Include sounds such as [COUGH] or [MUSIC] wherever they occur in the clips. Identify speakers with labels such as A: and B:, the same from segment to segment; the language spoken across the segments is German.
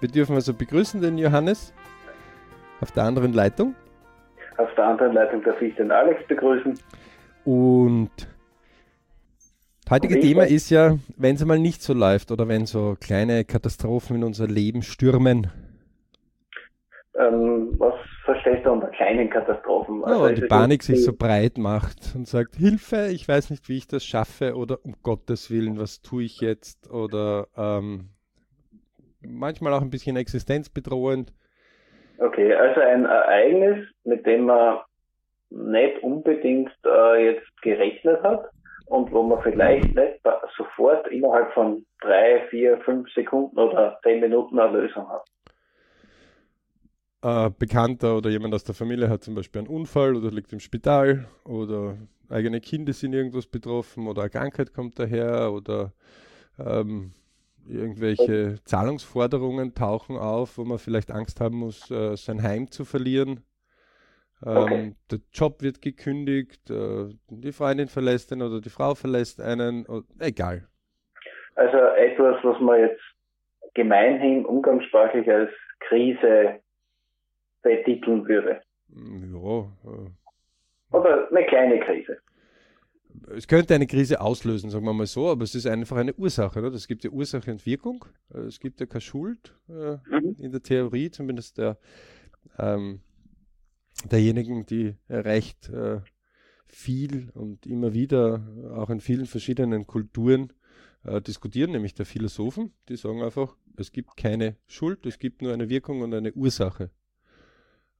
A: Wir dürfen also begrüßen den Johannes auf der anderen Leitung.
B: Auf der anderen Leitung darf ich den Alex begrüßen.
A: Und das heutige Thema ist ja, wenn es mal nicht so läuft oder wenn so kleine Katastrophen in unser Leben stürmen.
B: Ähm, was verstehst du unter kleinen Katastrophen?
A: Also ja, die Panik sich so breit macht und sagt, Hilfe, ich weiß nicht, wie ich das schaffe oder um Gottes Willen, was tue ich jetzt? Oder ähm, manchmal auch ein bisschen existenzbedrohend.
B: Okay, also ein Ereignis, mit dem man nicht unbedingt äh, jetzt gerechnet hat und wo man vielleicht nicht sofort innerhalb von drei, vier, fünf Sekunden oder zehn Minuten eine Lösung hat.
A: Ein Bekannter oder jemand aus der Familie hat zum Beispiel einen Unfall oder liegt im Spital oder eigene Kinder sind irgendwas betroffen oder eine Krankheit kommt daher oder ähm, Irgendwelche Zahlungsforderungen tauchen auf, wo man vielleicht Angst haben muss, äh, sein Heim zu verlieren. Ähm, okay. Der Job wird gekündigt, äh, die Freundin verlässt einen oder die Frau verlässt einen, egal.
B: Also etwas, was man jetzt gemeinhin umgangssprachlich als Krise betiteln würde.
A: Ja. Äh,
B: oder eine kleine Krise
A: es könnte eine Krise auslösen, sagen wir mal so, aber es ist einfach eine Ursache. Es gibt ja Ursache und Wirkung. Äh, es gibt ja keine Schuld äh, mhm. in der Theorie, zumindest der, ähm, derjenigen, die recht äh, viel und immer wieder auch in vielen verschiedenen Kulturen äh, diskutieren, nämlich der Philosophen. Die sagen einfach, es gibt keine Schuld, es gibt nur eine Wirkung und eine Ursache.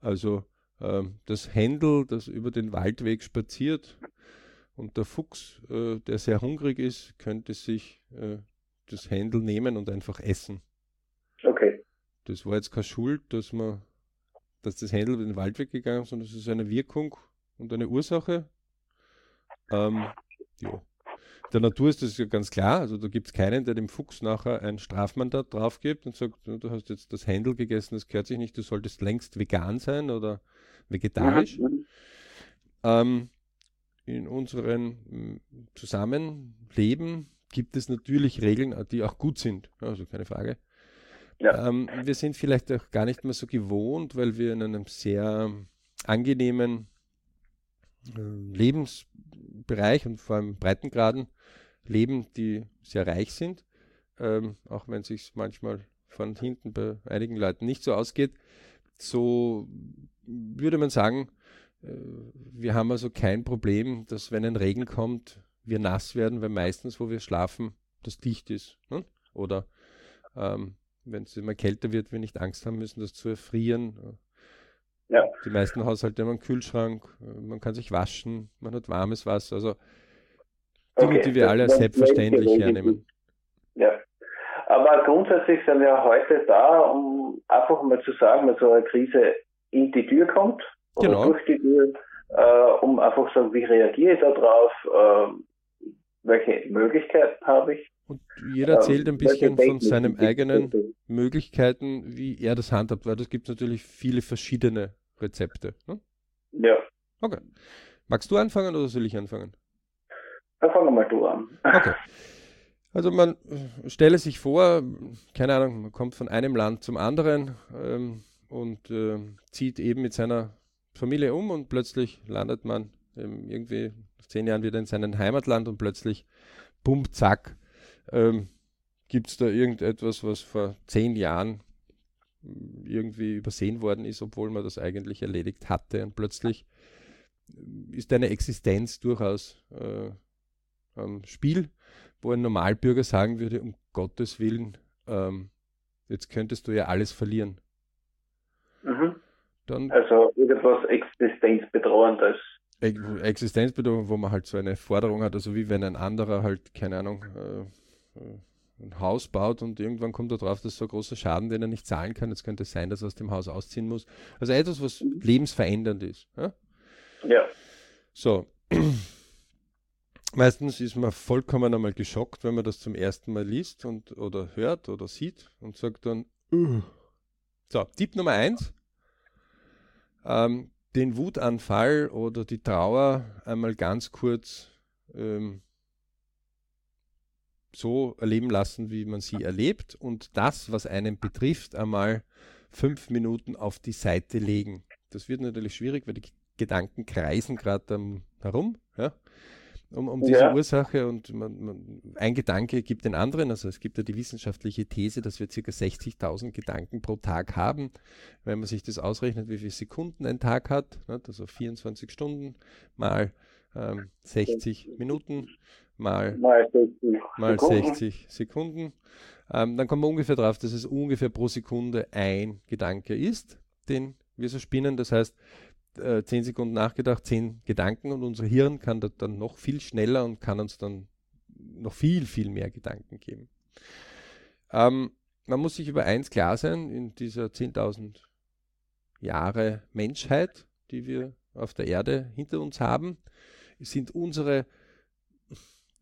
A: Also ähm, das Händel, das über den Waldweg spaziert, und der Fuchs, äh, der sehr hungrig ist, könnte sich äh, das Händel nehmen und einfach essen.
B: Okay.
A: Das war jetzt keine Schuld, dass man, dass das Händel in den Wald weggegangen ist, sondern es ist eine Wirkung und eine Ursache. Ähm, ja. Der Natur ist das ja ganz klar. Also da gibt es keinen, der dem Fuchs nachher ein Strafmandat drauf gibt und sagt, du hast jetzt das Händel gegessen, das gehört sich nicht, du solltest längst vegan sein oder vegetarisch. Mhm. Ähm, in unserem hm, Zusammenleben gibt es natürlich Regeln, die auch gut sind, also keine Frage. Ja. Ähm, wir sind vielleicht auch gar nicht mehr so gewohnt, weil wir in einem sehr angenehmen äh, Lebensbereich und vor allem Breitengraden leben, die sehr reich sind, ähm, auch wenn es sich manchmal von hinten bei einigen Leuten nicht so ausgeht. So würde man sagen, wir haben also kein Problem, dass wenn ein Regen kommt, wir nass werden, weil meistens, wo wir schlafen, das dicht ist. Ne? Oder ähm, wenn es immer kälter wird, wir nicht Angst haben müssen, das zu erfrieren. Ja. Die meisten Haushalte haben einen Kühlschrank, äh, man kann sich waschen, man hat warmes Wasser. Also Dinge, okay, die wir alle als selbstverständlich hernehmen.
B: Ja. Aber grundsätzlich sind wir heute da, um einfach mal zu sagen, wenn so eine Krise in die Tür kommt, genau. durchgegangen, äh, um einfach zu sagen, wie reagiere ich darauf, äh, welche Möglichkeiten habe ich.
A: Und jeder erzählt ein ähm, bisschen von seinen eigenen Möglichkeiten, wie er das handhabt, weil es gibt natürlich viele verschiedene Rezepte. Ne?
B: Ja.
A: Okay. Magst du anfangen oder soll ich anfangen?
B: Dann fangen mal du an.
A: Okay. Also man stelle sich vor, keine Ahnung, man kommt von einem Land zum anderen ähm, und äh, zieht eben mit seiner Familie um und plötzlich landet man irgendwie zehn Jahren wieder in seinem Heimatland und plötzlich, bumm, zack, ähm, gibt es da irgendetwas, was vor zehn Jahren irgendwie übersehen worden ist, obwohl man das eigentlich erledigt hatte. Und plötzlich ist deine Existenz durchaus äh, am Spiel, wo ein Normalbürger sagen würde, um Gottes Willen, ähm, jetzt könntest du ja alles verlieren.
B: Mhm. Dann also irgendwas Existenzbedrohendes.
A: Existenzbedrohung, wo man halt so eine Forderung hat, also wie wenn ein anderer halt, keine Ahnung, äh, ein Haus baut und irgendwann kommt er drauf, dass so ein großer Schaden, den er nicht zahlen kann. Jetzt könnte es sein, dass er aus dem Haus ausziehen muss. Also etwas, was mhm. lebensverändernd ist. Ja?
B: ja.
A: So. Meistens ist man vollkommen einmal geschockt, wenn man das zum ersten Mal liest und oder hört oder sieht und sagt dann, uh. so, Tipp Nummer eins, ähm, den Wutanfall oder die Trauer einmal ganz kurz ähm, so erleben lassen, wie man sie erlebt und das, was einen betrifft, einmal fünf Minuten auf die Seite legen. Das wird natürlich schwierig, weil die Gedanken kreisen gerade herum, ja, um, um diese ja. Ursache und man, man, ein Gedanke gibt den anderen. Also es gibt ja die wissenschaftliche These, dass wir ca. 60.000 Gedanken pro Tag haben. Wenn man sich das ausrechnet, wie viele Sekunden ein Tag hat, ne, also 24 Stunden mal ähm, 60 Minuten mal, mal 60 mal Sekunden, 60 Sekunden ähm, dann kommen wir ungefähr drauf, dass es ungefähr pro Sekunde ein Gedanke ist, den wir so spinnen. Das heißt, äh, 10 Sekunden nachgedacht, 10 Gedanken und unser Hirn kann das dann noch viel schneller und kann uns dann noch viel, viel mehr Gedanken geben. Ähm, man muss sich über eins klar sein, in dieser 10.000 Jahre Menschheit, die wir auf der Erde hinter uns haben, sind unsere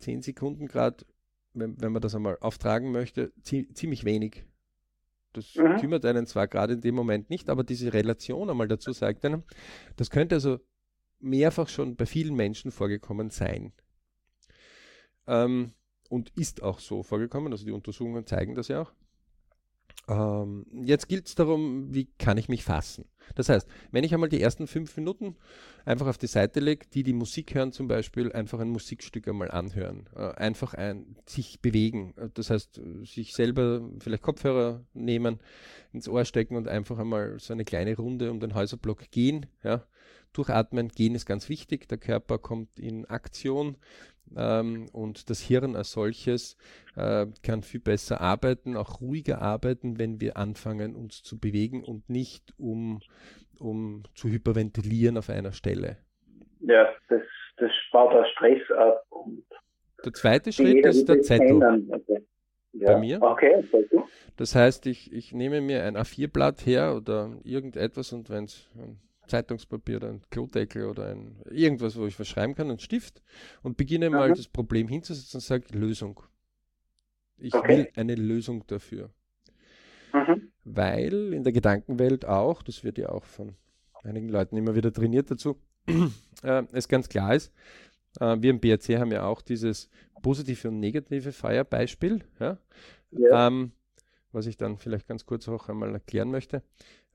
A: 10 Sekunden gerade, wenn, wenn man das einmal auftragen möchte, ziemlich wenig. Das mhm. kümmert einen zwar gerade in dem Moment nicht, aber diese Relation einmal dazu sagt einem, das könnte also mehrfach schon bei vielen Menschen vorgekommen sein. Ähm, und ist auch so vorgekommen, also die Untersuchungen zeigen das ja auch. Ähm, jetzt gilt es darum, wie kann ich mich fassen. Das heißt, wenn ich einmal die ersten fünf Minuten einfach auf die Seite lege, die die Musik hören zum Beispiel, einfach ein Musikstück einmal anhören, äh, einfach ein, sich bewegen. Äh, das heißt, sich selber vielleicht Kopfhörer nehmen, ins Ohr stecken und einfach einmal so eine kleine Runde um den Häuserblock gehen. Ja. Durchatmen, gehen ist ganz wichtig. Der Körper kommt in Aktion ähm, und das Hirn als solches äh, kann viel besser arbeiten, auch ruhiger arbeiten, wenn wir anfangen, uns zu bewegen und nicht um, um zu hyperventilieren auf einer Stelle.
B: Ja, das, das baut auch Stress ab.
A: der zweite Schritt ist der Zettel. Okay. Ja. Bei mir.
B: Okay,
A: das heißt, ich, ich nehme mir ein A4-Blatt her oder irgendetwas und wenn es Zeitungspapier oder ein Klodeckel oder ein, irgendwas, wo ich was schreiben kann, ein Stift und beginne mal das Problem hinzusetzen und sage Lösung. Ich okay. will eine Lösung dafür. Mhm. Weil in der Gedankenwelt auch, das wird ja auch von einigen Leuten immer wieder trainiert dazu, [CLEARS THROAT] äh, es ganz klar ist, äh, wir im BRC haben ja auch dieses positive und negative Feierbeispiel, ja? ja. Ähm, was ich dann vielleicht ganz kurz auch einmal erklären möchte.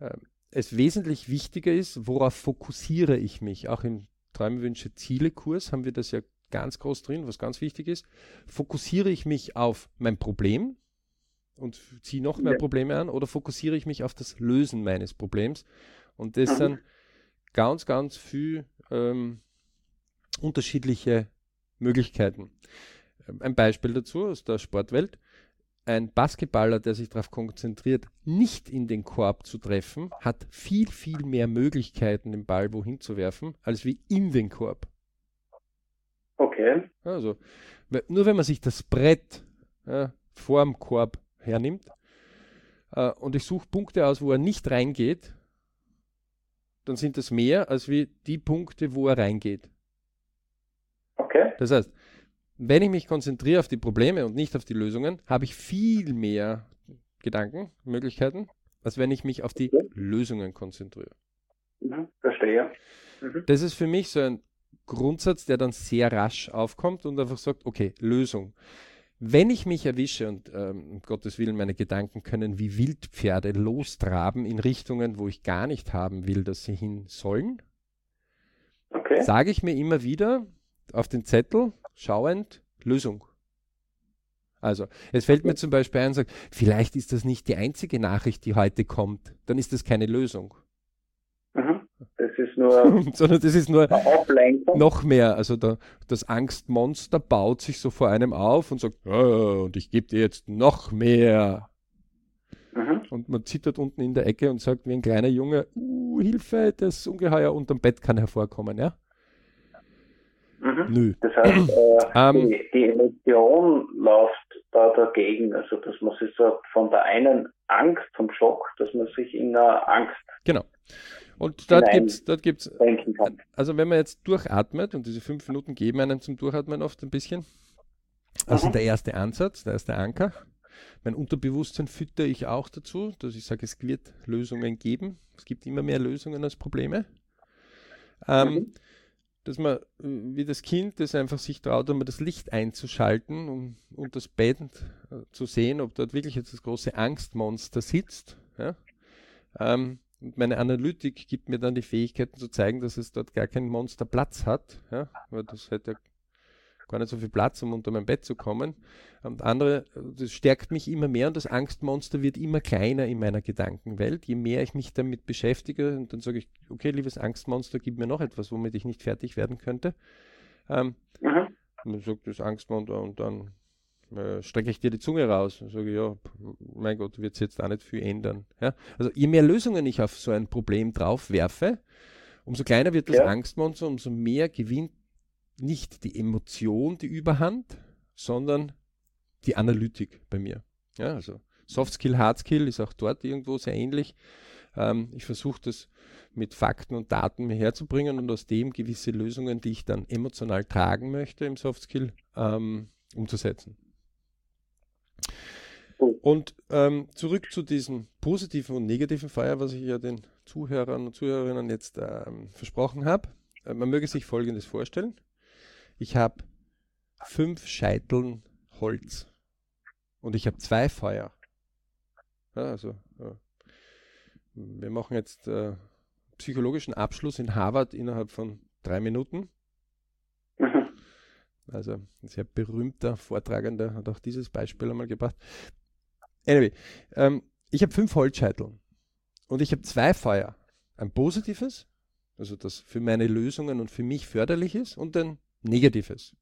A: Ähm, es wesentlich wichtiger ist, worauf fokussiere ich mich. Auch im Träumwünsche Ziele Kurs haben wir das ja ganz groß drin, was ganz wichtig ist. Fokussiere ich mich auf mein Problem und ziehe noch mehr ja. Probleme an oder fokussiere ich mich auf das Lösen meines Problems? Und das mhm. sind ganz, ganz viel ähm, unterschiedliche Möglichkeiten. Ein Beispiel dazu aus der Sportwelt ein Basketballer, der sich darauf konzentriert, nicht in den Korb zu treffen, hat viel, viel mehr Möglichkeiten, den Ball wohin zu werfen, als wie in den Korb.
B: Okay.
A: Also, nur wenn man sich das Brett äh, vorm Korb hernimmt äh, und ich suche Punkte aus, wo er nicht reingeht, dann sind das mehr als wie die Punkte, wo er reingeht.
B: Okay.
A: Das heißt, wenn ich mich konzentriere auf die Probleme und nicht auf die Lösungen, habe ich viel mehr Gedanken, Möglichkeiten, als wenn ich mich auf die okay. Lösungen konzentriere.
B: Mhm, verstehe. Mhm.
A: Das ist für mich so ein Grundsatz, der dann sehr rasch aufkommt und einfach sagt, okay, Lösung. Wenn ich mich erwische und ähm, um Gottes Willen meine Gedanken können wie Wildpferde lostraben in Richtungen, wo ich gar nicht haben will, dass sie hin sollen, okay. sage ich mir immer wieder auf den Zettel, schauend, Lösung. Also, es fällt mir zum Beispiel ein und sagt, vielleicht ist das nicht die einzige Nachricht, die heute kommt. Dann ist das keine Lösung.
B: Mhm. Das ist nur, [LAUGHS]
A: sondern das ist nur noch mehr. Also der, das Angstmonster baut sich so vor einem auf und sagt, oh, und ich gebe dir jetzt noch mehr. Mhm. Und man zittert unten in der Ecke und sagt wie ein kleiner Junge, uh, Hilfe, das Ungeheuer unterm Bett kann hervorkommen, ja?
B: Mhm. Nö. Das heißt, äh, um, [CLEARS THROAT] ähm. die, die, Emotion läuft da dagegen, also dass man sich so von der einen Angst, vom Schock, dass man sich in einer Angst.
A: Genau. Und dort gibt es, dort gibt's, also wenn man jetzt durchatmet, und diese fünf Minuten geben einen zum Durchatmen oft ein bisschen, also mhm. der erste Ansatz, der erste Anker. Mein Unterbewusstsein fütter ich auch dazu, dass ich sage, es wird Lösungen geben. Es gibt immer mehr Lösungen als Probleme. Ähm, mhm. Dass man, wie das Kind, das einfach sich traut, einmal das Licht einzuschalten um, und das Bett äh, zu sehen, ob dort wirklich jetzt das große Angstmonster sitzt. Ja? Ähm, und meine Analytik gibt mir dann die Fähigkeiten zu zeigen, dass es dort gar kein Monster Platz hat, ja? weil das hätte gar nicht so viel Platz, um unter mein Bett zu kommen. Und andere, das stärkt mich immer mehr und das Angstmonster wird immer kleiner in meiner Gedankenwelt. Je mehr ich mich damit beschäftige und dann sage ich, okay, liebes Angstmonster, gib mir noch etwas, womit ich nicht fertig werden könnte. Ähm, mhm. Und dann sagt das Angstmonster und dann äh, strecke ich dir die Zunge raus und sage, ja, mein Gott, wird es jetzt auch nicht viel ändern. Ja? Also je mehr Lösungen ich auf so ein Problem drauf werfe, umso kleiner wird das ja. Angstmonster, umso mehr gewinnt nicht die Emotion die Überhand, sondern die Analytik bei mir. Ja, also Soft Skill, Hard Skill ist auch dort irgendwo sehr ähnlich. Ähm, ich versuche das mit Fakten und Daten mir herzubringen und aus dem gewisse Lösungen, die ich dann emotional tragen möchte im Soft Skill, ähm, umzusetzen. Und ähm, zurück zu diesem positiven und negativen Feuer, was ich ja den Zuhörern und Zuhörerinnen jetzt ähm, versprochen habe. Äh, man möge sich Folgendes vorstellen. Ich habe fünf Scheiteln Holz und ich habe zwei Feuer. Ja, also ja. wir machen jetzt äh, psychologischen Abschluss in Harvard innerhalb von drei Minuten. Also ein sehr berühmter Vortragender hat auch dieses Beispiel einmal gebracht. Anyway, ähm, ich habe fünf Holzscheitel und ich habe zwei Feuer. Ein positives, also das für meine Lösungen und für mich förderlich ist, und ein negatives.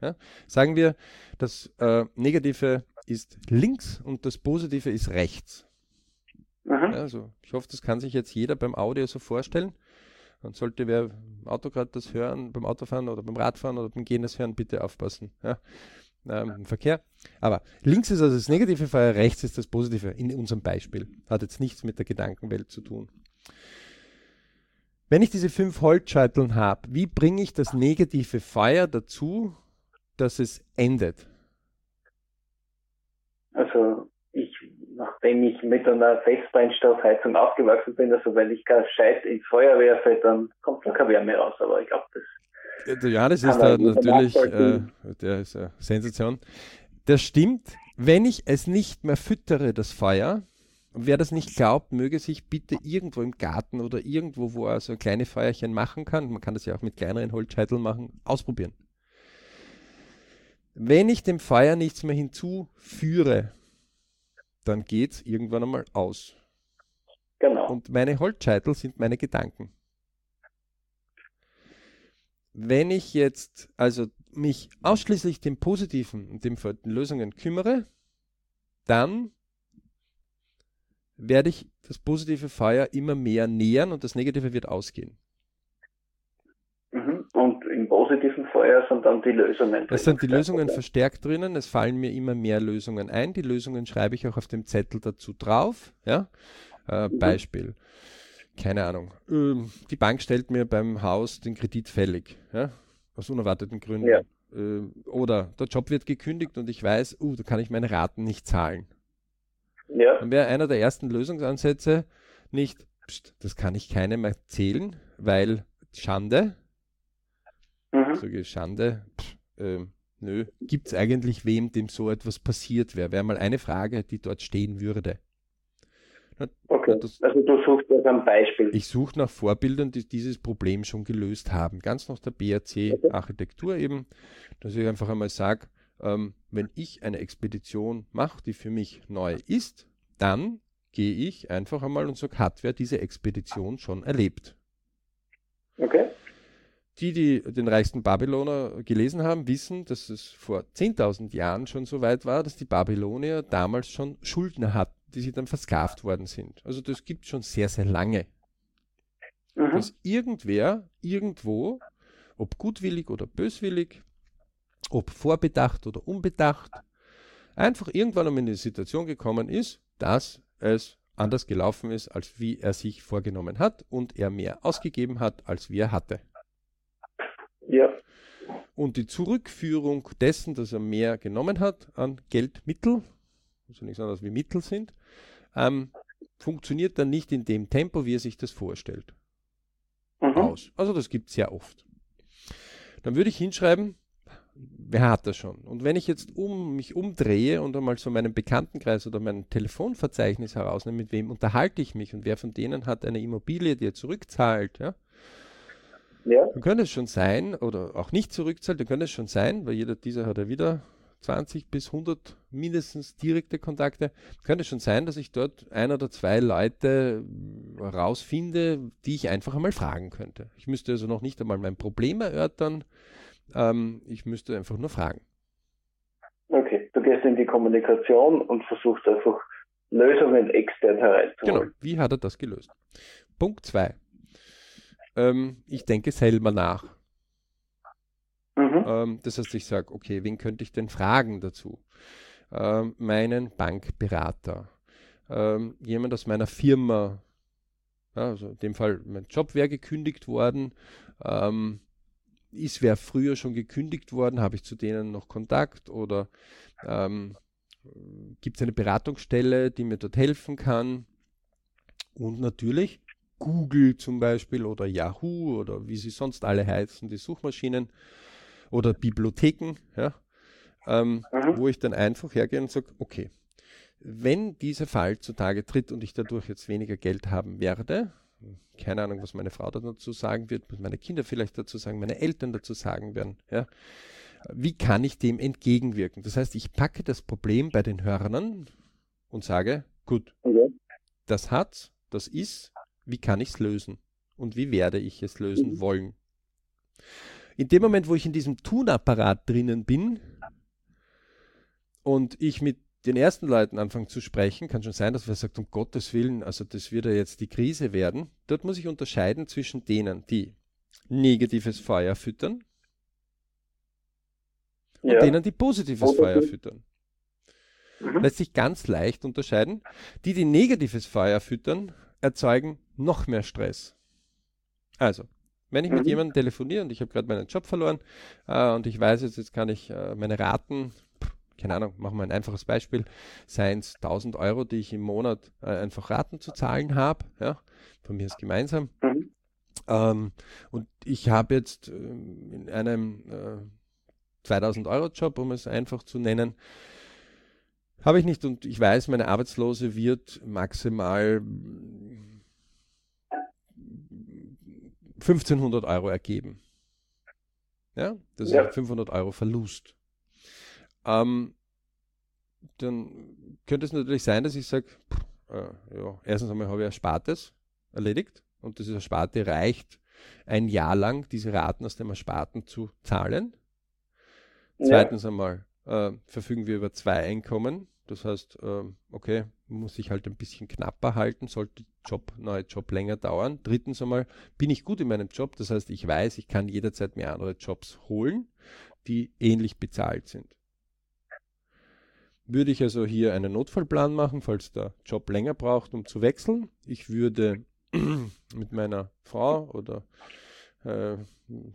A: Ja? Sagen wir, das äh, Negative ist links und das Positive ist rechts. Ja, also ich hoffe, das kann sich jetzt jeder beim Audio so vorstellen. Und sollte wer im Auto gerade das hören, beim Autofahren oder beim Radfahren oder beim Gehen das hören, bitte aufpassen. Ja? Ähm, Im Verkehr. Aber links ist also das negative Feuer, rechts ist das positive in unserem Beispiel. Hat jetzt nichts mit der Gedankenwelt zu tun. Wenn ich diese fünf Holzscheiteln habe, wie bringe ich das negative Feuer dazu, dass es endet?
B: Also ich, nachdem ich mit einer Festbrennstoffheizung aufgewachsen bin, also wenn ich kein Scheit ins Feuer werfe, dann kommt da keine Wärme raus. Aber ich glaube, das.
A: Ja, das ist da natürlich äh, der ist eine Sensation. Das stimmt. Wenn ich es nicht mehr füttere, das Feuer, und wer das nicht glaubt, möge sich bitte irgendwo im Garten oder irgendwo, wo er so kleine Feuerchen machen kann, man kann das ja auch mit kleineren Holzscheiteln machen, ausprobieren. Wenn ich dem Feuer nichts mehr hinzuführe, dann geht es irgendwann einmal aus. Genau. Und meine Holzscheitel sind meine Gedanken. Wenn ich jetzt also mich ausschließlich dem Positiven und dem den Lösungen kümmere, dann werde ich das positive Feuer immer mehr nähern und das Negative wird ausgehen.
B: positiven Feuer sind dann die Lösungen.
A: Es sind die Lösungen verstärkt drinnen, es fallen mir immer mehr Lösungen ein. Die Lösungen schreibe ich auch auf dem Zettel dazu drauf. Ja? Äh, mhm. Beispiel. Keine Ahnung. Ähm, die Bank stellt mir beim Haus den Kredit fällig. Ja? Aus unerwarteten Gründen. Ja. Äh, oder der Job wird gekündigt und ich weiß, uh, da kann ich meine Raten nicht zahlen. Ja. Dann wäre einer der ersten Lösungsansätze nicht, pst, das kann ich keinem erzählen, weil Schande, Mhm. Sage Schande. Pff, äh, nö. Gibt es eigentlich wem, dem so etwas passiert wäre? Wäre mal eine Frage, die dort stehen würde.
B: Na, okay. Das, also du suchst nach einem Beispiel.
A: Ich suche nach Vorbildern, die dieses Problem schon gelöst haben. Ganz nach der BRC-Architektur okay. eben, dass ich einfach einmal sage, ähm, wenn ich eine Expedition mache, die für mich neu ist, dann gehe ich einfach einmal und sage, hat wer diese Expedition schon erlebt?
B: Okay.
A: Die, die den reichsten Babyloner gelesen haben, wissen, dass es vor 10.000 Jahren schon so weit war, dass die Babylonier damals schon Schuldner hatten, die sie dann versklavt worden sind. Also das gibt schon sehr, sehr lange. Mhm. Dass irgendwer irgendwo, ob gutwillig oder böswillig, ob vorbedacht oder unbedacht, einfach irgendwann um in die Situation gekommen ist, dass es anders gelaufen ist, als wie er sich vorgenommen hat und er mehr ausgegeben hat, als wie er hatte.
B: Ja.
A: Und die Zurückführung dessen, dass er mehr genommen hat an Geldmittel, also nichts anderes wie Mittel sind, ähm, funktioniert dann nicht in dem Tempo, wie er sich das vorstellt. Mhm. Aus. Also das gibt es sehr oft. dann würde ich hinschreiben, wer hat das schon? Und wenn ich jetzt um mich umdrehe und einmal so meinen Bekanntenkreis oder mein Telefonverzeichnis herausnehme, mit wem unterhalte ich mich und wer von denen hat eine Immobilie, die er zurückzahlt, ja, ja. dann könnte es schon sein, oder auch nicht zurückzahlt, dann könnte es schon sein, weil jeder dieser hat ja wieder 20 bis 100 mindestens direkte Kontakte, könnte es schon sein, dass ich dort ein oder zwei Leute rausfinde, die ich einfach einmal fragen könnte. Ich müsste also noch nicht einmal mein Problem erörtern, ähm, ich müsste einfach nur fragen.
B: Okay, du gehst in die Kommunikation und versuchst einfach Lösungen extern hereinzuholen.
A: Genau, wie hat er das gelöst? Punkt 2. Ähm, ich denke selber nach. Mhm. Ähm, das heißt, ich sage, okay, wen könnte ich denn fragen dazu? Ähm, meinen Bankberater, ähm, jemand aus meiner Firma, ja, also in dem Fall, mein Job wäre gekündigt worden, ähm, ist wer früher schon gekündigt worden, habe ich zu denen noch Kontakt oder ähm, gibt es eine Beratungsstelle, die mir dort helfen kann? Und natürlich Google zum Beispiel oder Yahoo oder wie sie sonst alle heißen, die Suchmaschinen oder Bibliotheken, ja, ähm, mhm. wo ich dann einfach hergehe und sage, okay, wenn dieser Fall zutage tritt und ich dadurch jetzt weniger Geld haben werde, keine Ahnung, was meine Frau dazu sagen wird, was meine Kinder vielleicht dazu sagen, meine Eltern dazu sagen werden. Ja. Wie kann ich dem entgegenwirken? Das heißt, ich packe das Problem bei den Hörnern und sage, gut, okay. das hat, das ist, wie kann ich es lösen? Und wie werde ich es lösen mhm. wollen? In dem Moment, wo ich in diesem Tunapparat drinnen bin und ich mit den ersten Leuten anfangen zu sprechen, kann schon sein, dass wer sagt, um Gottes Willen, also das wird ja jetzt die Krise werden. Dort muss ich unterscheiden zwischen denen, die negatives Feuer füttern und ja. denen, die positives Oder Feuer füttern. Mhm. Lässt sich ganz leicht unterscheiden. Die, die negatives Feuer füttern, erzeugen noch mehr Stress. Also, wenn ich mit mhm. jemandem telefoniere und ich habe gerade meinen Job verloren äh, und ich weiß jetzt, jetzt kann ich äh, meine Raten keine Ahnung, machen wir ein einfaches Beispiel, seien es 1000 Euro, die ich im Monat äh, einfach Raten zu zahlen habe, ja, von mir ist gemeinsam. Mhm. Ähm, und ich habe jetzt äh, in einem äh, 2000 Euro Job, um es einfach zu nennen, habe ich nicht und ich weiß, meine Arbeitslose wird maximal 1500 Euro ergeben. Ja, das ja. ist 500 Euro Verlust ähm, dann könnte es natürlich sein, dass ich sage, äh, ja, erstens einmal habe ich Erspartes erledigt und das Ersparte reicht ein Jahr lang, diese Raten aus dem Ersparten zu zahlen. Ja. Zweitens einmal äh, verfügen wir über zwei Einkommen. Das heißt, äh, okay, muss ich halt ein bisschen knapper halten, sollte Job, neuer Job länger dauern. Drittens einmal bin ich gut in meinem Job. Das heißt, ich weiß, ich kann jederzeit mir andere Jobs holen, die ähnlich bezahlt sind würde ich also hier einen Notfallplan machen, falls der Job länger braucht, um zu wechseln. Ich würde [CLEARS THROAT] mit meiner Frau oder äh,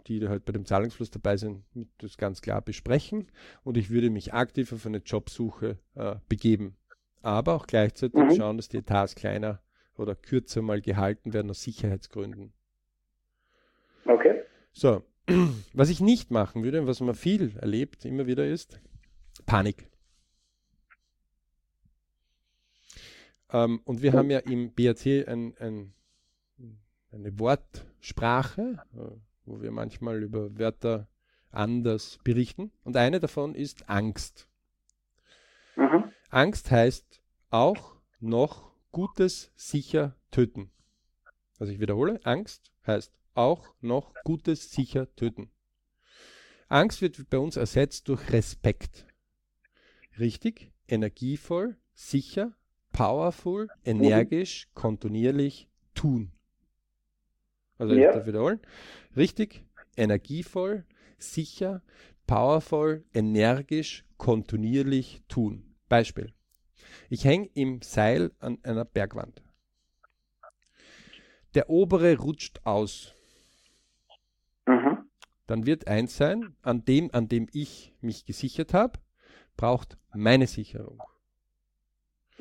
A: die halt bei dem Zahlungsfluss dabei sind, das ganz klar besprechen und ich würde mich aktiv auf eine Jobsuche äh, begeben. Aber auch gleichzeitig mhm. schauen, dass die Etats kleiner oder kürzer mal gehalten werden aus Sicherheitsgründen.
B: Okay.
A: So, [CLEARS THROAT] was ich nicht machen würde, was man viel erlebt, immer wieder ist, Panik. Ähm, und wir haben ja im BRC ein, ein, eine Wortsprache, äh, wo wir manchmal über Wörter anders berichten. Und eine davon ist Angst. Mhm. Angst heißt auch noch Gutes sicher töten. Also ich wiederhole, Angst heißt auch noch Gutes sicher töten. Angst wird bei uns ersetzt durch Respekt. Richtig, energievoll, sicher, powerful, energisch, kontinuierlich tun. Also ja. ich darf wiederholen. Richtig, energievoll, sicher, powerful, energisch, kontinuierlich tun. Beispiel. Ich hänge im Seil an einer Bergwand. Der obere rutscht aus. Mhm. Dann wird eins sein, an dem, an dem ich mich gesichert habe, braucht meine Sicherung.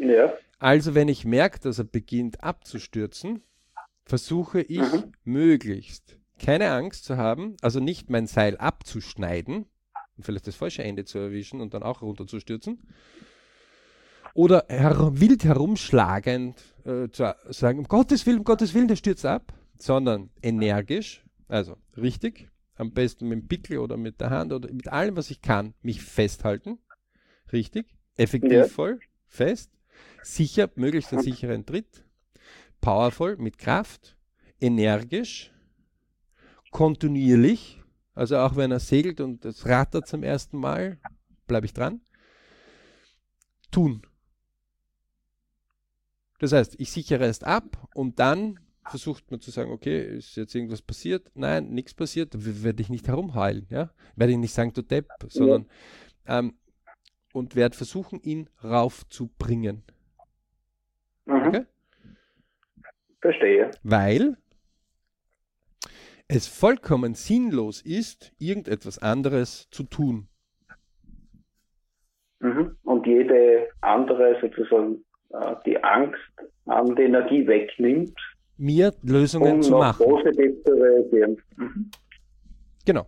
A: Ja. Also wenn ich merke, dass er beginnt abzustürzen, versuche ich mhm. möglichst keine Angst zu haben, also nicht mein Seil abzuschneiden und vielleicht das falsche Ende zu erwischen und dann auch runterzustürzen. Oder her wild herumschlagend äh, zu sagen, um Gottes Willen, um Gottes Willen, der stürzt ab, sondern energisch, also richtig, am besten mit dem Pickel oder mit der Hand oder mit allem, was ich kann, mich festhalten. Richtig, effektivvoll, ja. fest, sicher, möglichst einen sicheren Tritt, powerful, mit Kraft, energisch, kontinuierlich, also auch wenn er segelt und es rattert zum ersten Mal, bleibe ich dran. Tun. Das heißt, ich sichere erst ab und dann versucht man zu sagen, okay, ist jetzt irgendwas passiert? Nein, nichts passiert, werde ich nicht herumheulen, ja? Werde ich nicht sagen, du Depp, sondern ähm, und werde versuchen, ihn raufzubringen.
B: Mhm. Okay? Verstehe.
A: Weil es vollkommen sinnlos ist, irgendetwas anderes zu tun.
B: Mhm. Und jede andere sozusagen äh, die Angst an die Energie wegnimmt.
A: Mir Lösungen um zu machen.
B: Positiv zu reagieren. Mhm.
A: Genau.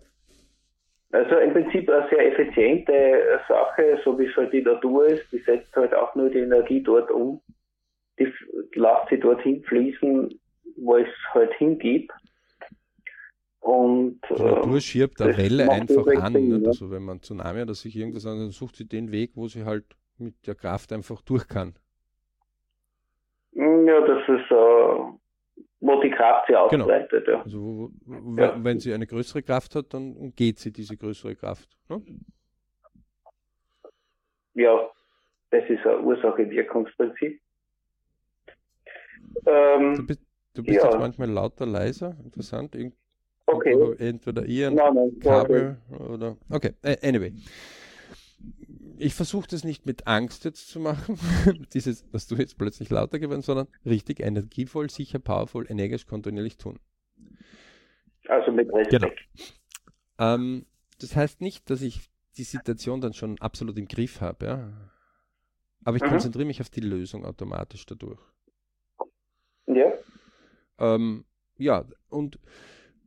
B: Also im Prinzip eine sehr effiziente Sache, so wie es halt die Natur ist, die setzt halt auch nur die Energie dort um, die lässt sie dorthin fließen, wo es halt hingibt. Und,
A: die Natur schiebt eine Welle einfach an. Sinn, ne? Also wenn man Tsunami oder sich irgendwas an, dann sucht sie den Weg, wo sie halt mit der Kraft einfach durch kann.
B: Ja, das ist, äh, wo die Kraft sie genau. ausbreitet. Genau. Ja.
A: Also ja. wenn sie eine größere Kraft hat, dann geht sie diese größere Kraft. Ne?
B: Ja, das ist ein Ursache-Wirkungsprinzip. Ähm,
A: du bist, du bist ja. jetzt manchmal lauter, leiser, interessant. Irgend
B: Okay.
A: Entweder ihr ein nein, nein, Kabel oder. Okay, anyway. Ich versuche das nicht mit Angst jetzt zu machen, [LAUGHS] dieses, dass du jetzt plötzlich lauter geworden, sondern richtig energievoll, sicher, powerful, energisch, kontinuierlich tun.
B: Also mit Respekt. Genau.
A: Ähm, das heißt nicht, dass ich die Situation dann schon absolut im Griff habe, ja. Aber ich mhm. konzentriere mich auf die Lösung automatisch dadurch.
B: Ja.
A: Ähm, ja, und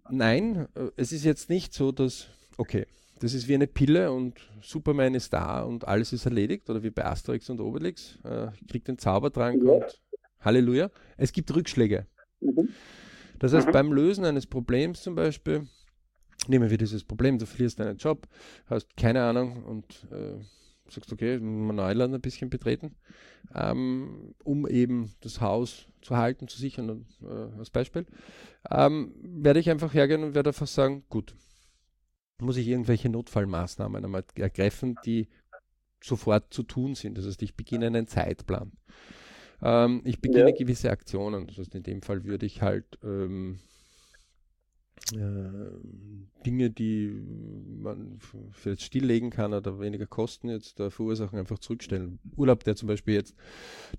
A: nein, äh, es ist jetzt nicht so, dass, okay, das ist wie eine Pille und Superman ist da und alles ist erledigt, oder wie bei Asterix und Obelix, äh, kriegt den Zaubertrank ja. und Halleluja. Es gibt Rückschläge. Mhm. Das heißt, mhm. beim Lösen eines Problems zum Beispiel, nehmen wir dieses Problem, du verlierst deinen Job, hast keine Ahnung und äh, sagst, okay, Neuland ein bisschen betreten, ähm, um eben das Haus zu halten, zu sichern, äh, als Beispiel, ähm, werde ich einfach hergehen und werde einfach sagen, gut, muss ich irgendwelche Notfallmaßnahmen einmal ergreifen, die sofort zu tun sind. Das heißt, ich beginne einen Zeitplan. Ähm, ich beginne ja. gewisse Aktionen. Das heißt, in dem Fall würde ich halt ähm, äh, Dinge, die man vielleicht stilllegen kann oder weniger Kosten jetzt äh, verursachen, einfach zurückstellen. Urlaub, der zum Beispiel jetzt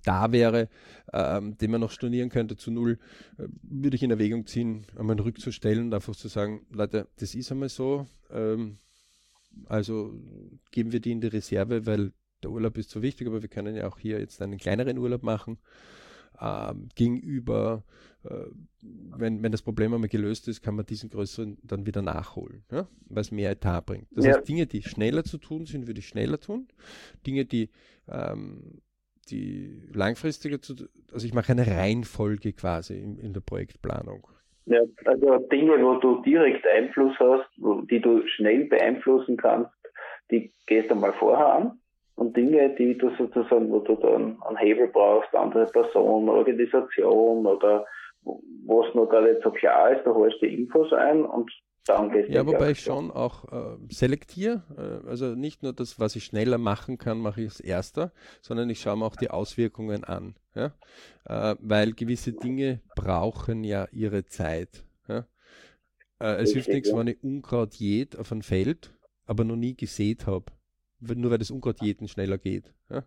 A: da wäre, ähm, den man noch stornieren könnte zu null, äh, würde ich in Erwägung ziehen, einmal rückzustellen und einfach zu sagen, Leute, das ist einmal so, ähm, also geben wir die in die Reserve, weil der Urlaub ist so wichtig, aber wir können ja auch hier jetzt einen kleineren Urlaub machen äh, gegenüber, äh, wenn, wenn das Problem einmal gelöst ist, kann man diesen größeren dann wieder nachholen, ja? weil es mehr Etat bringt. Das ja. heißt, Dinge, die schneller zu tun sind, würde ich schneller tun. Dinge, die, ähm, die langfristiger zu also ich mache eine Reihenfolge quasi in, in der Projektplanung.
B: Ja, also Dinge, wo du direkt Einfluss hast, wo, die du schnell beeinflussen kannst, die gehst du mal vorher an und Dinge, die du sozusagen, wo du dann einen Hebel brauchst, andere Person, Organisation oder wo es noch gar nicht so klar ist, da holst du die Infos ein und dann gehst
A: du. Ja, wobei ich schon auch äh, selektiere, äh, also nicht nur das, was ich schneller machen kann, mache ich als erster, sondern ich schaue mir auch die Auswirkungen an, ja? Äh, weil gewisse Dinge brauchen ja ihre Zeit. Ja? Äh, es hilft nichts, wenn ich Unkraut jät auf ein Feld, aber noch nie gesät habe nur weil das Unkraut jeden schneller geht. Ja?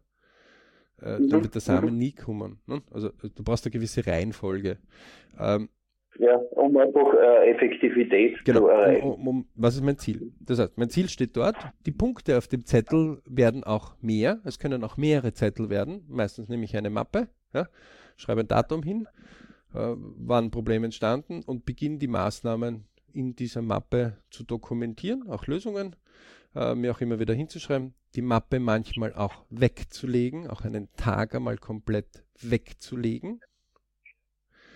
A: Äh, mhm. Dann wird der Samen mhm. nie kommen. Ne? Also äh, du brauchst eine gewisse Reihenfolge. Ähm,
B: ja, um einfach äh, Effektivität
A: genau, zu erreichen. Um, um, was ist mein Ziel? Das heißt, mein Ziel steht dort. Die Punkte auf dem Zettel werden auch mehr. Es können auch mehrere Zettel werden. Meistens nehme ich eine Mappe, ja, schreibe ein Datum hin, äh, wann ein Problem entstanden und beginne die Maßnahmen in dieser Mappe zu dokumentieren, auch Lösungen, äh, mir auch immer wieder hinzuschreiben, die Mappe manchmal auch wegzulegen, auch einen Tag einmal komplett wegzulegen.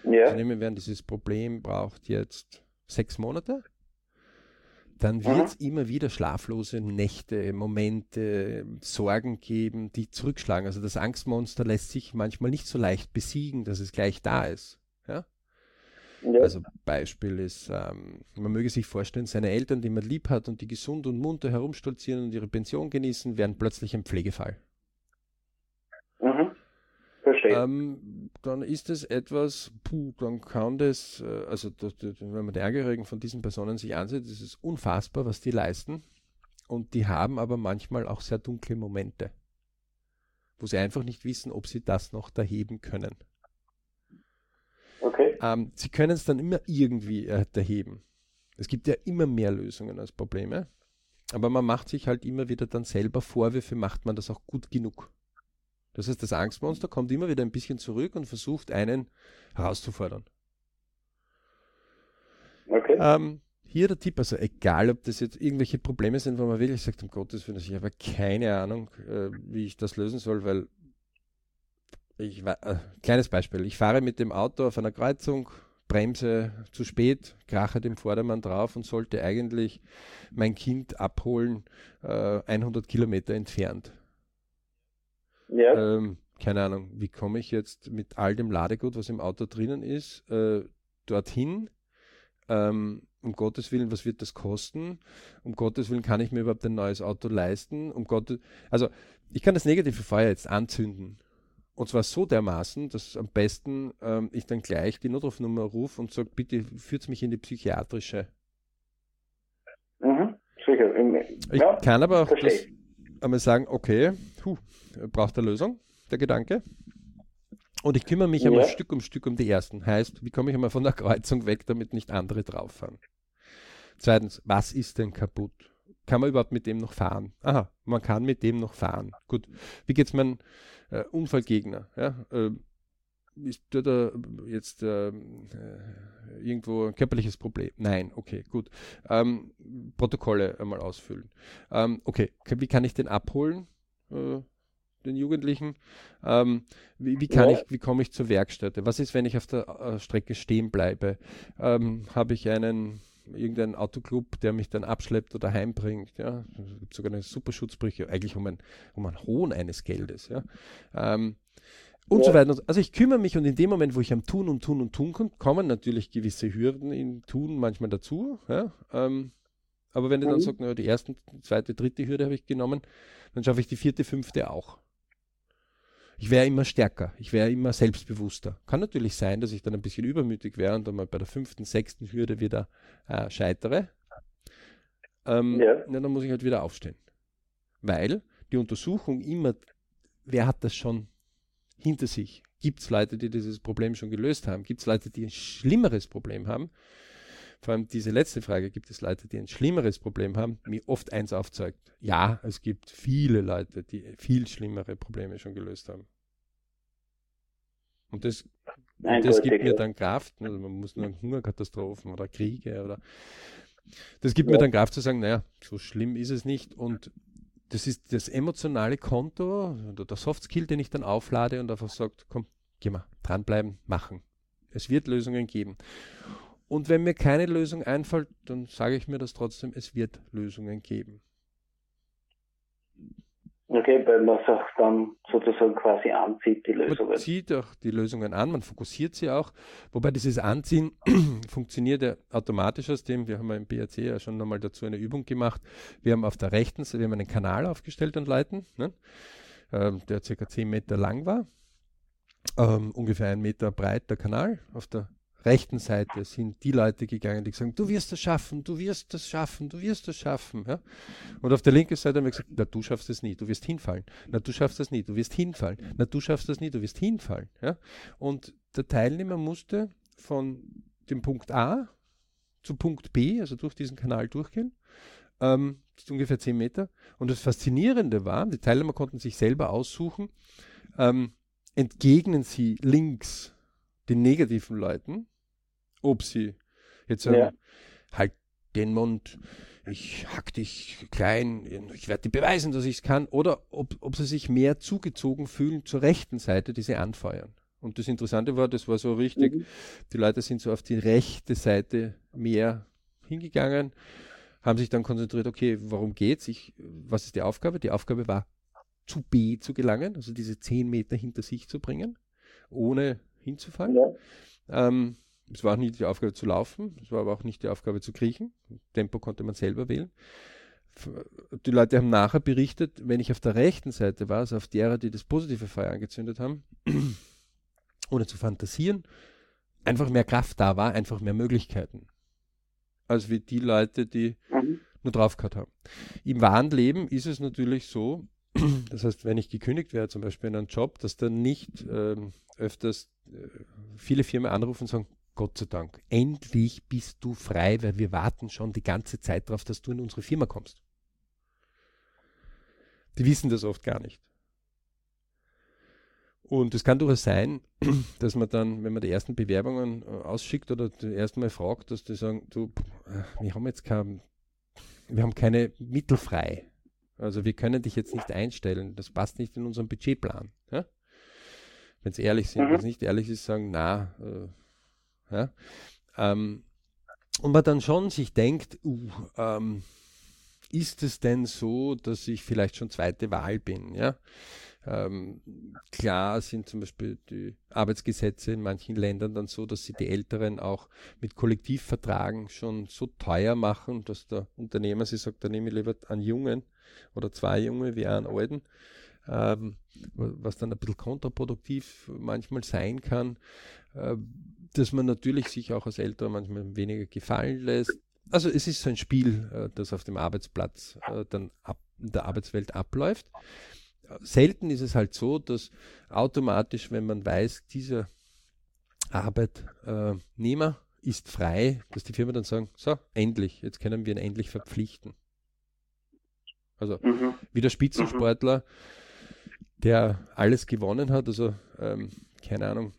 A: Ja. Also nehmen wir an, dieses Problem braucht jetzt sechs Monate. Dann wird es mhm. immer wieder schlaflose Nächte, Momente, Sorgen geben, die zurückschlagen. Also das Angstmonster lässt sich manchmal nicht so leicht besiegen, dass es gleich da ist. Ja? Ja. Also Beispiel ist, ähm, man möge sich vorstellen, seine Eltern, die man lieb hat und die gesund und munter herumstolzieren und ihre Pension genießen, werden plötzlich ein Pflegefall.
B: Mhm. Verstehe.
A: Ähm, dann ist es etwas, puh, dann kann das, äh, also das, das, wenn man die Angehörigen von diesen Personen sich ansieht, ist es unfassbar, was die leisten. Und die haben aber manchmal auch sehr dunkle Momente, wo sie einfach nicht wissen, ob sie das noch erheben können.
B: Okay.
A: Ähm, sie können es dann immer irgendwie erheben. Es gibt ja immer mehr Lösungen als Probleme. Aber man macht sich halt immer wieder dann selber Vorwürfe, macht man das auch gut genug. Das heißt, das Angstmonster kommt immer wieder ein bisschen zurück und versucht, einen herauszufordern.
B: Okay.
A: Ähm, hier der Tipp, also egal, ob das jetzt irgendwelche Probleme sind, wo man wirklich sagt, um Gottes Willen, ich habe keine Ahnung, äh, wie ich das lösen soll, weil ich äh, kleines Beispiel, ich fahre mit dem Auto auf einer Kreuzung, bremse zu spät, krache dem Vordermann drauf und sollte eigentlich mein Kind abholen, äh, 100 Kilometer entfernt. Ja. Ähm, keine Ahnung, wie komme ich jetzt mit all dem Ladegut, was im Auto drinnen ist, äh, dorthin? Ähm, um Gottes Willen, was wird das kosten? Um Gottes Willen, kann ich mir überhaupt ein neues Auto leisten? Um Gottes, also ich kann das negative Feuer jetzt anzünden und zwar so dermaßen, dass am besten ähm, ich dann gleich die Notrufnummer rufe und sage, bitte führt mich in die psychiatrische.
B: Mhm, sicher.
A: Ich ja, kann aber auch das einmal sagen, okay, puh, braucht eine Lösung, der Gedanke. Und ich kümmere mich ja. einmal Stück um Stück um die ersten. Heißt, wie komme ich einmal von der Kreuzung weg, damit nicht andere drauf fahren? Zweitens, was ist denn kaputt? Kann man überhaupt mit dem noch fahren? Aha, man kann mit dem noch fahren. Gut. Wie geht es meinem äh, Unfallgegner. Ja? Äh, ist da jetzt äh, irgendwo ein körperliches Problem? Nein, okay, gut. Ähm, Protokolle einmal ausfüllen. Ähm, okay, wie kann ich den abholen, äh, den Jugendlichen? Ähm, wie, wie, kann ja. ich, wie komme ich zur Werkstätte? Was ist, wenn ich auf der äh, Strecke stehen bleibe? Ähm, habe ich einen irgendein Autoclub, der mich dann abschleppt oder heimbringt. Ja. Es gibt sogar eine Superschutzbrüche, eigentlich um, ein, um einen Hohn eines Geldes. Ja. Ähm, und ja. so weiter. Also ich kümmere mich und in dem Moment, wo ich am Tun und Tun und Tun komme, kommen natürlich gewisse Hürden im Tun manchmal dazu. Ja. Ähm, aber wenn ich dann mhm. naja, die erste, zweite, dritte Hürde habe ich genommen, dann schaffe ich die vierte, fünfte auch ich wäre immer stärker, ich wäre immer selbstbewusster. Kann natürlich sein, dass ich dann ein bisschen übermütig wäre und dann mal bei der fünften, sechsten Hürde wieder äh, scheitere. Ähm, ja. na, dann muss ich halt wieder aufstehen. Weil die Untersuchung immer, wer hat das schon hinter sich? Gibt es Leute, die dieses Problem schon gelöst haben? Gibt es Leute, die ein schlimmeres Problem haben? Vor allem diese letzte Frage, gibt es Leute, die ein schlimmeres Problem haben, mir oft eins aufzeigt. Ja, es gibt viele Leute, die viel schlimmere Probleme schon gelöst haben. Und das, und das gibt mir dann Kraft. Also man muss nur Hungerkatastrophen oder Kriege oder das gibt ja. mir dann Kraft zu sagen, naja, so schlimm ist es nicht. Und das ist das emotionale Konto oder der Softskill, den ich dann auflade und einfach sagt, komm, geh mal, dranbleiben, machen. Es wird Lösungen geben. Und wenn mir keine Lösung einfällt, dann sage ich mir das trotzdem, es wird Lösungen geben.
B: Okay, weil man es auch dann sozusagen quasi anzieht, die Lösungen.
A: Man zieht auch die Lösungen an, man fokussiert sie auch. Wobei dieses Anziehen [CLEARS THROAT] funktioniert ja automatisch aus dem, wir haben ja im BRC ja schon nochmal dazu eine Übung gemacht. Wir haben auf der rechten Seite, wir haben einen Kanal aufgestellt und leiten, ne? ähm, der circa 10 Meter lang war. Ähm, ungefähr ein Meter breit der Kanal. Auf der rechten Seite sind die Leute gegangen, die sagen, du wirst das schaffen, du wirst das schaffen, du wirst das schaffen. Ja? Und auf der linken Seite haben wir gesagt, na, du schaffst es nie, du wirst hinfallen. Na, du schaffst das nie, du wirst hinfallen. Na, du schaffst das nie, du wirst hinfallen. Ja? Und der Teilnehmer musste von dem Punkt A zu Punkt B, also durch diesen Kanal durchgehen. Ähm, ungefähr 10 Meter. Und das Faszinierende war, die Teilnehmer konnten sich selber aussuchen, ähm, entgegnen sie links den negativen Leuten ob sie jetzt sagen, ja. halt den Mund, ich hack dich klein, ich werde dir beweisen, dass ich es kann, oder ob, ob sie sich mehr zugezogen fühlen zur rechten Seite, die sie anfeuern. Und das Interessante war, das war so richtig, mhm. die Leute sind so auf die rechte Seite mehr hingegangen, haben sich dann konzentriert, okay, warum geht's? Ich, was ist die Aufgabe? Die Aufgabe war, zu B zu gelangen, also diese zehn Meter hinter sich zu bringen, ohne hinzufallen. Ja. Ähm, es war auch nicht die Aufgabe zu laufen, es war aber auch nicht die Aufgabe zu kriechen. Tempo konnte man selber wählen. Die Leute haben nachher berichtet, wenn ich auf der rechten Seite war, also auf derer, die das positive Feuer angezündet haben, [CLEARS THROAT] ohne zu fantasieren, einfach mehr Kraft da war, einfach mehr Möglichkeiten. Als wie die Leute, die mhm. nur drauf gehabt haben. Im wahren Leben ist es natürlich so, [CLEARS THROAT] das heißt, wenn ich gekündigt wäre, zum Beispiel in einem Job, dass dann nicht ähm, öfters äh, viele Firmen anrufen und sagen, Gott sei Dank, endlich bist du frei, weil wir warten schon die ganze Zeit darauf, dass du in unsere Firma kommst. Die wissen das oft gar nicht. Und es kann durchaus sein, [CLEARS THROAT] dass man dann, wenn man die ersten Bewerbungen äh, ausschickt oder erst mal fragt, dass die sagen, du, wir haben jetzt kein, wir haben keine Mittel frei. Also wir können dich jetzt nicht einstellen. Das passt nicht in unseren Budgetplan. Ja? Wenn sie ehrlich sind, mhm. wenn es nicht ehrlich ist, sagen, na, äh, ja? Ähm, und man dann schon sich denkt, uh, ähm, ist es denn so, dass ich vielleicht schon zweite Wahl bin? Ja? Ähm, klar sind zum Beispiel die Arbeitsgesetze in manchen Ländern dann so, dass sie die Älteren auch mit Kollektivvertragen schon so teuer machen, dass der Unternehmer sich sagt, da nehme ich lieber einen Jungen oder zwei Junge wie einen Alten, ähm, was dann ein bisschen kontraproduktiv manchmal sein kann, äh, dass man natürlich sich auch als Älterer manchmal weniger gefallen lässt. Also es ist so ein Spiel, äh, das auf dem Arbeitsplatz äh, dann ab, in der Arbeitswelt abläuft selten ist es halt so, dass automatisch, wenn man weiß, dieser Arbeitnehmer ist frei, dass die Firma dann sagen, so, endlich, jetzt können wir ihn endlich verpflichten. Also mhm. wie der Spitzensportler, der alles gewonnen hat, also ähm, keine Ahnung,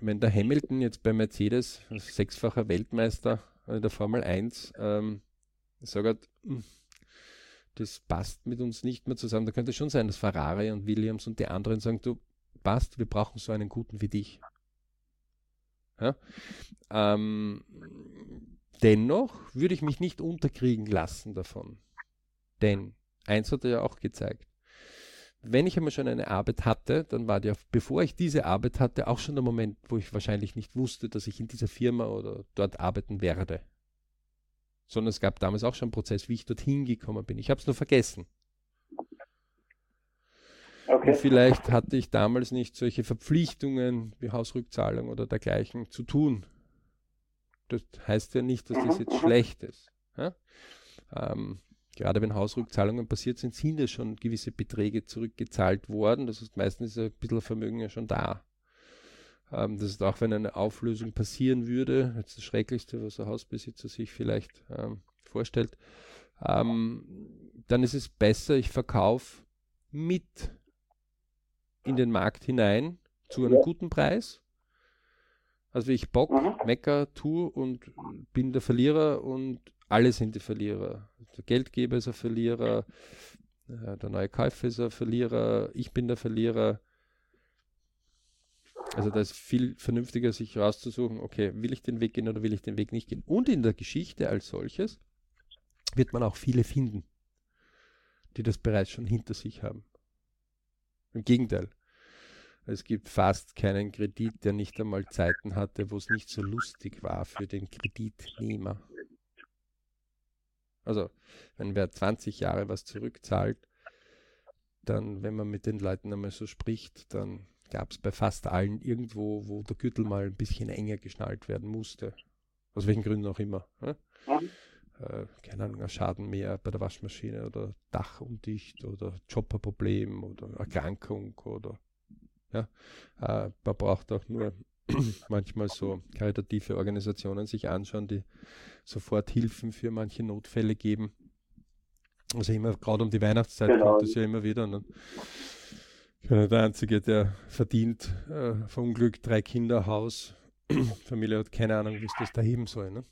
A: wenn der Hamilton jetzt bei Mercedes, sechsfacher Weltmeister in der Formel 1, ähm, sagt, hm, das passt mit uns nicht mehr zusammen. Da könnte es schon sein, dass Ferrari und Williams und die anderen sagen, du passt, wir brauchen so einen guten wie dich. Ja? Ähm, dennoch würde ich mich nicht unterkriegen lassen davon. Denn eins hat er ja auch gezeigt. Wenn ich einmal schon eine Arbeit hatte, dann war der, bevor ich diese Arbeit hatte, auch schon der Moment, wo ich wahrscheinlich nicht wusste, dass ich in dieser Firma oder dort arbeiten werde sondern es gab damals auch schon einen Prozess, wie ich dorthin gekommen bin. Ich habe es nur vergessen. Okay. Und vielleicht hatte ich damals nicht solche Verpflichtungen wie Hausrückzahlung oder dergleichen zu tun. Das heißt ja nicht, dass das mhm, jetzt schlecht ist. Ja? Ähm, gerade wenn Hausrückzahlungen passiert sind, sind ja schon gewisse Beträge zurückgezahlt worden. Das heißt, meistens ist ein bisschen Vermögen ja schon da. Ähm, das ist auch, wenn eine Auflösung passieren würde, jetzt das Schrecklichste, was ein Hausbesitzer sich vielleicht ähm, vorstellt, ähm, dann ist es besser, ich verkaufe mit in den Markt hinein zu einem guten Preis. Also ich Bock, mhm. Mecker tue und bin der Verlierer und alle sind die Verlierer. Der Geldgeber ist ein Verlierer, äh, der neue Käufer ist ein Verlierer, ich bin der Verlierer. Also da ist viel vernünftiger, sich rauszusuchen, okay, will ich den Weg gehen oder will ich den Weg nicht gehen. Und in der Geschichte als solches wird man auch viele finden, die das bereits schon hinter sich haben. Im Gegenteil. Es gibt fast keinen Kredit, der nicht einmal Zeiten hatte, wo es nicht so lustig war für den Kreditnehmer. Also, wenn wer 20 Jahre was zurückzahlt, dann, wenn man mit den Leuten einmal so spricht, dann gab es bei fast allen irgendwo, wo der Gürtel mal ein bisschen enger geschnallt werden musste. Aus welchen Gründen auch immer. Ne? Äh, keine Ahnung, ein Schaden mehr bei der Waschmaschine oder Dach undicht oder Chopperproblem oder Erkrankung oder ja. Äh, man braucht auch nur [CLEARS THROAT] manchmal so karitative Organisationen sich anschauen, die sofort Hilfen für manche Notfälle geben. Also immer, gerade um die Weihnachtszeit genau. kommt es ja immer wieder. Ne? Ich bin der Einzige, der verdient, äh, verunglückt, drei Kinder, Haus. [CLEARS THROAT] Familie hat keine Ahnung, wie es das da heben soll. Ne?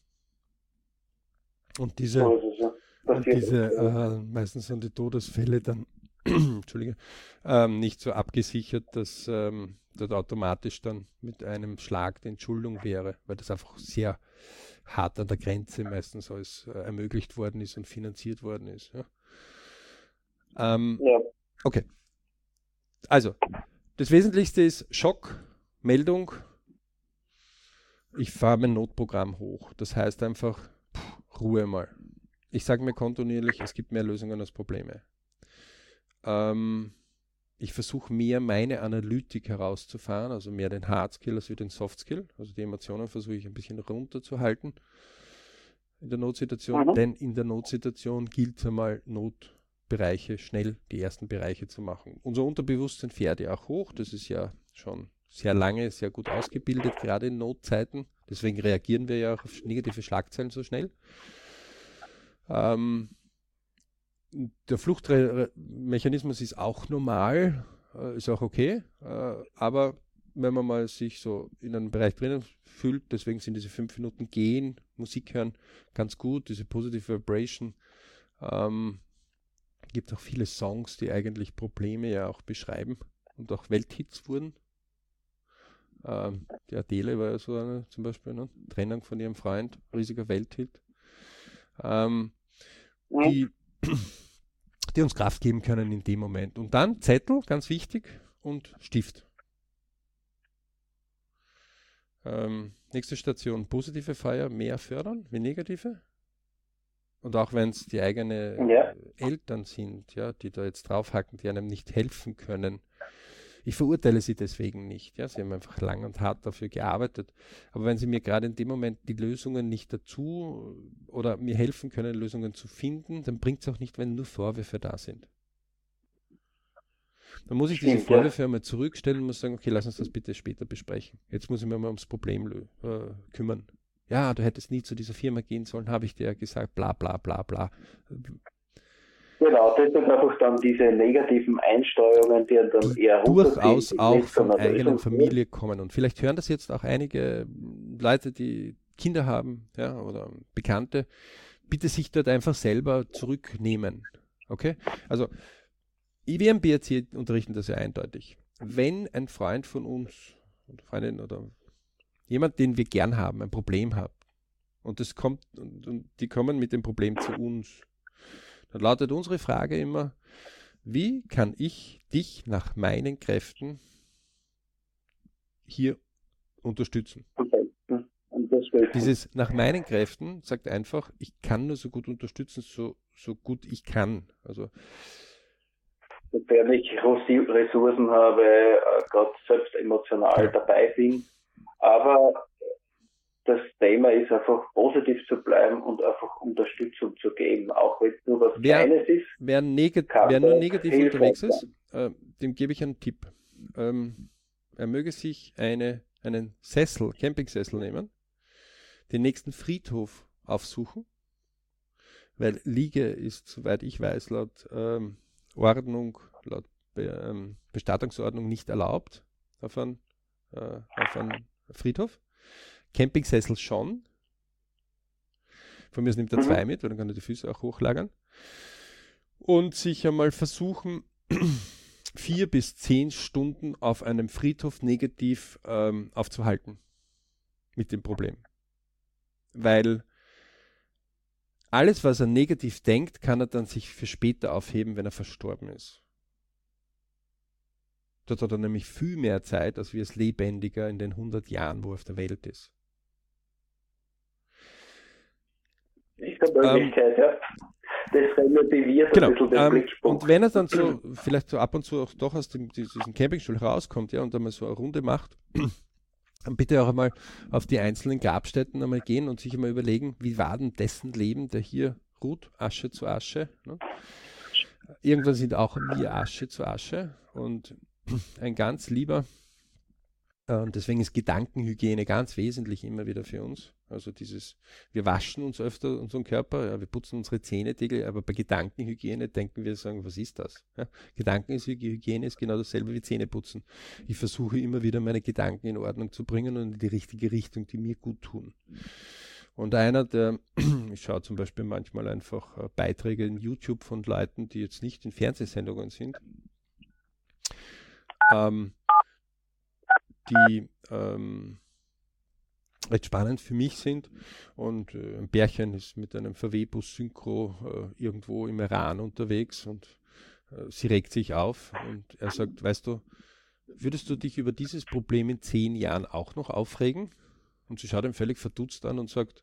A: Und diese, und diese äh, meistens sind die Todesfälle dann [CLEARS THROAT] Entschuldige, ähm, nicht so abgesichert, dass ähm, dort automatisch dann mit einem Schlag die Entschuldung wäre, weil das einfach sehr hart an der Grenze meistens alles äh, ermöglicht worden ist und finanziert worden ist. Ja. Ähm, ja. Okay. Also, das Wesentlichste ist Schock, Meldung. Ich fahre mein Notprogramm hoch. Das heißt einfach, pff, Ruhe mal. Ich sage mir kontinuierlich, es gibt mehr Lösungen als Probleme. Ähm, ich versuche mehr meine Analytik herauszufahren, also mehr den Hard Skill als den Soft Skill. Also die Emotionen versuche ich ein bisschen runterzuhalten in der Notsituation, mhm. denn in der Notsituation gilt es einmal, Notbereiche schnell die ersten Bereiche zu machen. Unser Unterbewusstsein fährt ja auch hoch, das ist ja schon sehr lange, sehr gut ausgebildet, gerade in Notzeiten. Deswegen reagieren wir ja auch auf negative Schlagzeilen so schnell. Ähm, der Fluchtmechanismus ist auch normal, äh, ist auch okay, äh, aber wenn man mal sich so in einem Bereich drinnen fühlt, deswegen sind diese fünf Minuten gehen, Musik hören ganz gut, diese Positive Vibration. Ähm, gibt auch viele Songs, die eigentlich Probleme ja auch beschreiben und auch Welthits wurden. Ähm, die Adele war ja so eine zum Beispiel, ne? Trennung von ihrem Freund, riesiger Welthit. Ähm, die die uns Kraft geben können in dem Moment. Und dann Zettel, ganz wichtig, und Stift. Ähm, nächste Station, positive Feier mehr fördern wie negative. Und auch wenn es die eigenen ja. Eltern sind, ja, die da jetzt draufhacken, die einem nicht helfen können, ich verurteile sie deswegen nicht. Ja, sie haben einfach lang und hart dafür gearbeitet. Aber wenn sie mir gerade in dem Moment die Lösungen nicht dazu oder mir helfen können, Lösungen zu finden, dann bringt es auch nicht, wenn nur Vorwürfe da sind. Dann muss ich diese Vorwürfe einmal zurückstellen und muss sagen, okay, lass uns das bitte später besprechen. Jetzt muss ich mir mal ums Problem äh, kümmern. Ja, du hättest nie zu dieser Firma gehen sollen, habe ich dir ja gesagt, bla bla bla bla.
B: Genau, das sind einfach dann diese negativen Einsteuerungen, die dann eher
A: durchaus auch von der eigenen Familie kommen. Und vielleicht hören das jetzt auch einige Leute, die Kinder haben ja, oder Bekannte. Bitte sich dort einfach selber zurücknehmen. Okay? Also, wir im BRC unterrichten das ja eindeutig. Wenn ein Freund von uns, Freundin oder jemand, den wir gern haben, ein Problem hat, und das kommt, und, und die kommen mit dem Problem zu uns, dann lautet unsere Frage immer, wie kann ich dich nach meinen Kräften hier unterstützen? Dieses nach meinen Kräften sagt einfach, ich kann nur so gut unterstützen, so, so gut ich kann. Also
B: sofern ich Ressourcen habe, äh, gerade selbst emotional ja. dabei bin. Aber das Thema ist einfach positiv zu bleiben und einfach Unterstützung zu geben, auch wenn es nur was wer, Kleines ist.
A: Wer, wer nur negativ unterwegs ist, äh, dem gebe ich einen Tipp. Ähm, er möge sich eine, einen Sessel, Campingsessel nehmen, den nächsten Friedhof aufsuchen, weil Liege ist, soweit ich weiß, laut ähm, Ordnung, laut Be ähm, Bestattungsordnung nicht erlaubt auf einen, äh, Friedhof. Campingsessel schon. Von mir nimmt er mhm. zwei mit, weil dann kann er die Füße auch hochlagern. Und sich einmal versuchen, [CLEARS THROAT] vier bis zehn Stunden auf einem Friedhof negativ ähm, aufzuhalten. Mit dem Problem. Weil alles, was er negativ denkt, kann er dann sich für später aufheben, wenn er verstorben ist. Dort hat er nämlich viel mehr Zeit, als wir es lebendiger in den 100 Jahren, wo er auf der Welt ist.
B: Möglichkeit, ähm, ja. Das relativiert
A: genau, ein bisschen den ähm. Und wenn er dann so, vielleicht so ab und zu auch doch aus dem, diesem Campingstuhl rauskommt, ja, und einmal so eine Runde macht, dann bitte auch einmal auf die einzelnen Grabstätten einmal gehen und sich einmal überlegen, wie war denn dessen Leben, der hier ruht, Asche zu Asche. Ne? Irgendwann sind auch wir Asche zu Asche und ein ganz lieber und deswegen ist Gedankenhygiene ganz wesentlich immer wieder für uns. Also dieses, wir waschen uns öfter unseren Körper, ja, wir putzen unsere Zähne täglich, aber bei Gedankenhygiene denken wir, sagen, was ist das? Ja, Gedankenhygiene ist genau dasselbe wie Zähneputzen. Ich versuche immer wieder meine Gedanken in Ordnung zu bringen und in die richtige Richtung, die mir gut tun. Und einer, der, [CLEARS THROAT] ich schaue zum Beispiel manchmal einfach äh, Beiträge in YouTube von Leuten, die jetzt nicht in Fernsehsendungen sind, ähm, die ähm, recht spannend für mich sind. Und äh, ein Bärchen ist mit einem VW-Bus Synchro äh, irgendwo im Iran unterwegs und äh, sie regt sich auf und er sagt, weißt du, würdest du dich über dieses Problem in zehn Jahren auch noch aufregen? Und sie schaut ihn völlig verdutzt an und sagt,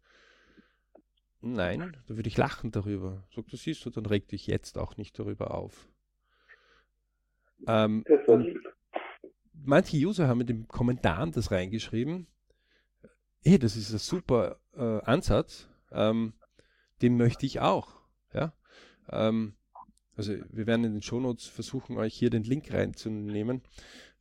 A: nein, da würde ich lachen darüber. Sagt, du siehst du, dann reg dich jetzt auch nicht darüber auf. Ähm, manche User haben in den Kommentaren das reingeschrieben. Hey, das ist ein super äh, Ansatz. Ähm, den möchte ich auch. Ja? Ähm, also wir werden in den Shownotes versuchen, euch hier den Link reinzunehmen.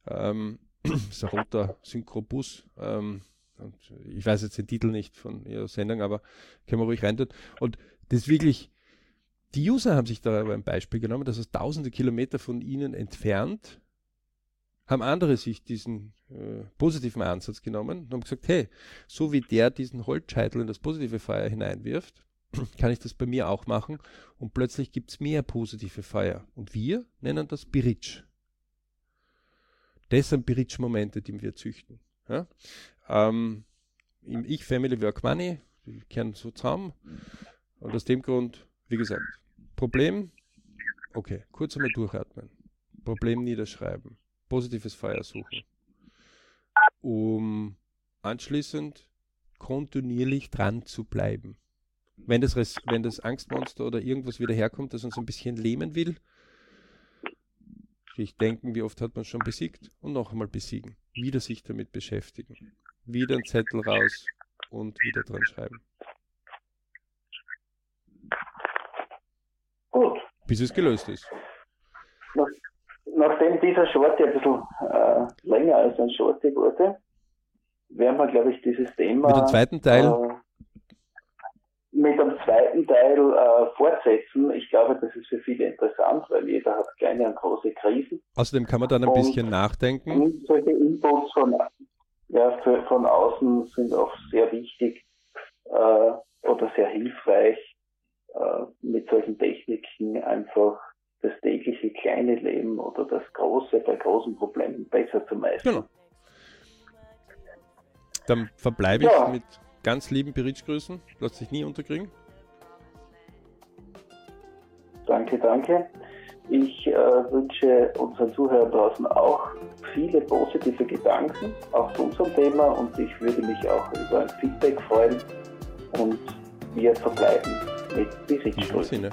A: Ähm, [CLEARS THROAT] ist ein roter Synchrobus. Ähm, und ich weiß jetzt den Titel nicht von ihrer Sendung, aber können wir ruhig rein tun. Und das wirklich, die User haben sich da ein Beispiel genommen, dass es tausende Kilometer von ihnen entfernt haben andere sich diesen äh, positiven Ansatz genommen und haben gesagt, hey, so wie der diesen Holzscheitel in das positive Feuer hineinwirft, [CLEARS THROAT] kann ich das bei mir auch machen und plötzlich gibt es mehr positive Feuer. Und wir nennen das Biritsch. Das sind Biritsch-Momente, die wir züchten. Ja? Ähm, Im Ich, Family, Work, Money, die kehren so zusammen. Und aus dem Grund, wie gesagt, Problem, okay, kurz einmal durchatmen. Problem niederschreiben positives Feuer suchen, um anschließend kontinuierlich dran zu bleiben. Wenn das, wenn das Angstmonster oder irgendwas wieder herkommt, das uns ein bisschen lähmen will, sich denken, wie oft hat man schon besiegt und noch einmal besiegen. Wieder sich damit beschäftigen. Wieder einen Zettel raus und wieder dran schreiben.
B: Gut.
A: Bis es gelöst ist
B: nachdem dieser Shorty ein bisschen äh, länger als ein Shorty wurde, werden wir, glaube ich, dieses Thema
A: mit dem zweiten Teil, äh,
B: mit dem zweiten Teil äh, fortsetzen. Ich glaube, das ist für viele interessant, weil jeder hat kleine und große Krisen.
A: Außerdem kann man dann ein und bisschen nachdenken.
B: Solche Inputs von, ja, für, von außen sind auch sehr wichtig äh, oder sehr hilfreich, äh, mit solchen Techniken einfach das tägliche kleine Leben oder das große bei großen Problemen besser zu meistern. Genau.
A: Dann verbleibe ja. ich mit ganz lieben Beritschgrüßen. Lass dich nie unterkriegen.
B: Danke, danke. Ich äh, wünsche unseren Zuhörern draußen auch viele positive Gedanken auch zu unserem Thema und ich würde mich auch über ein Feedback freuen und wir verbleiben mit Besitzgrüßen.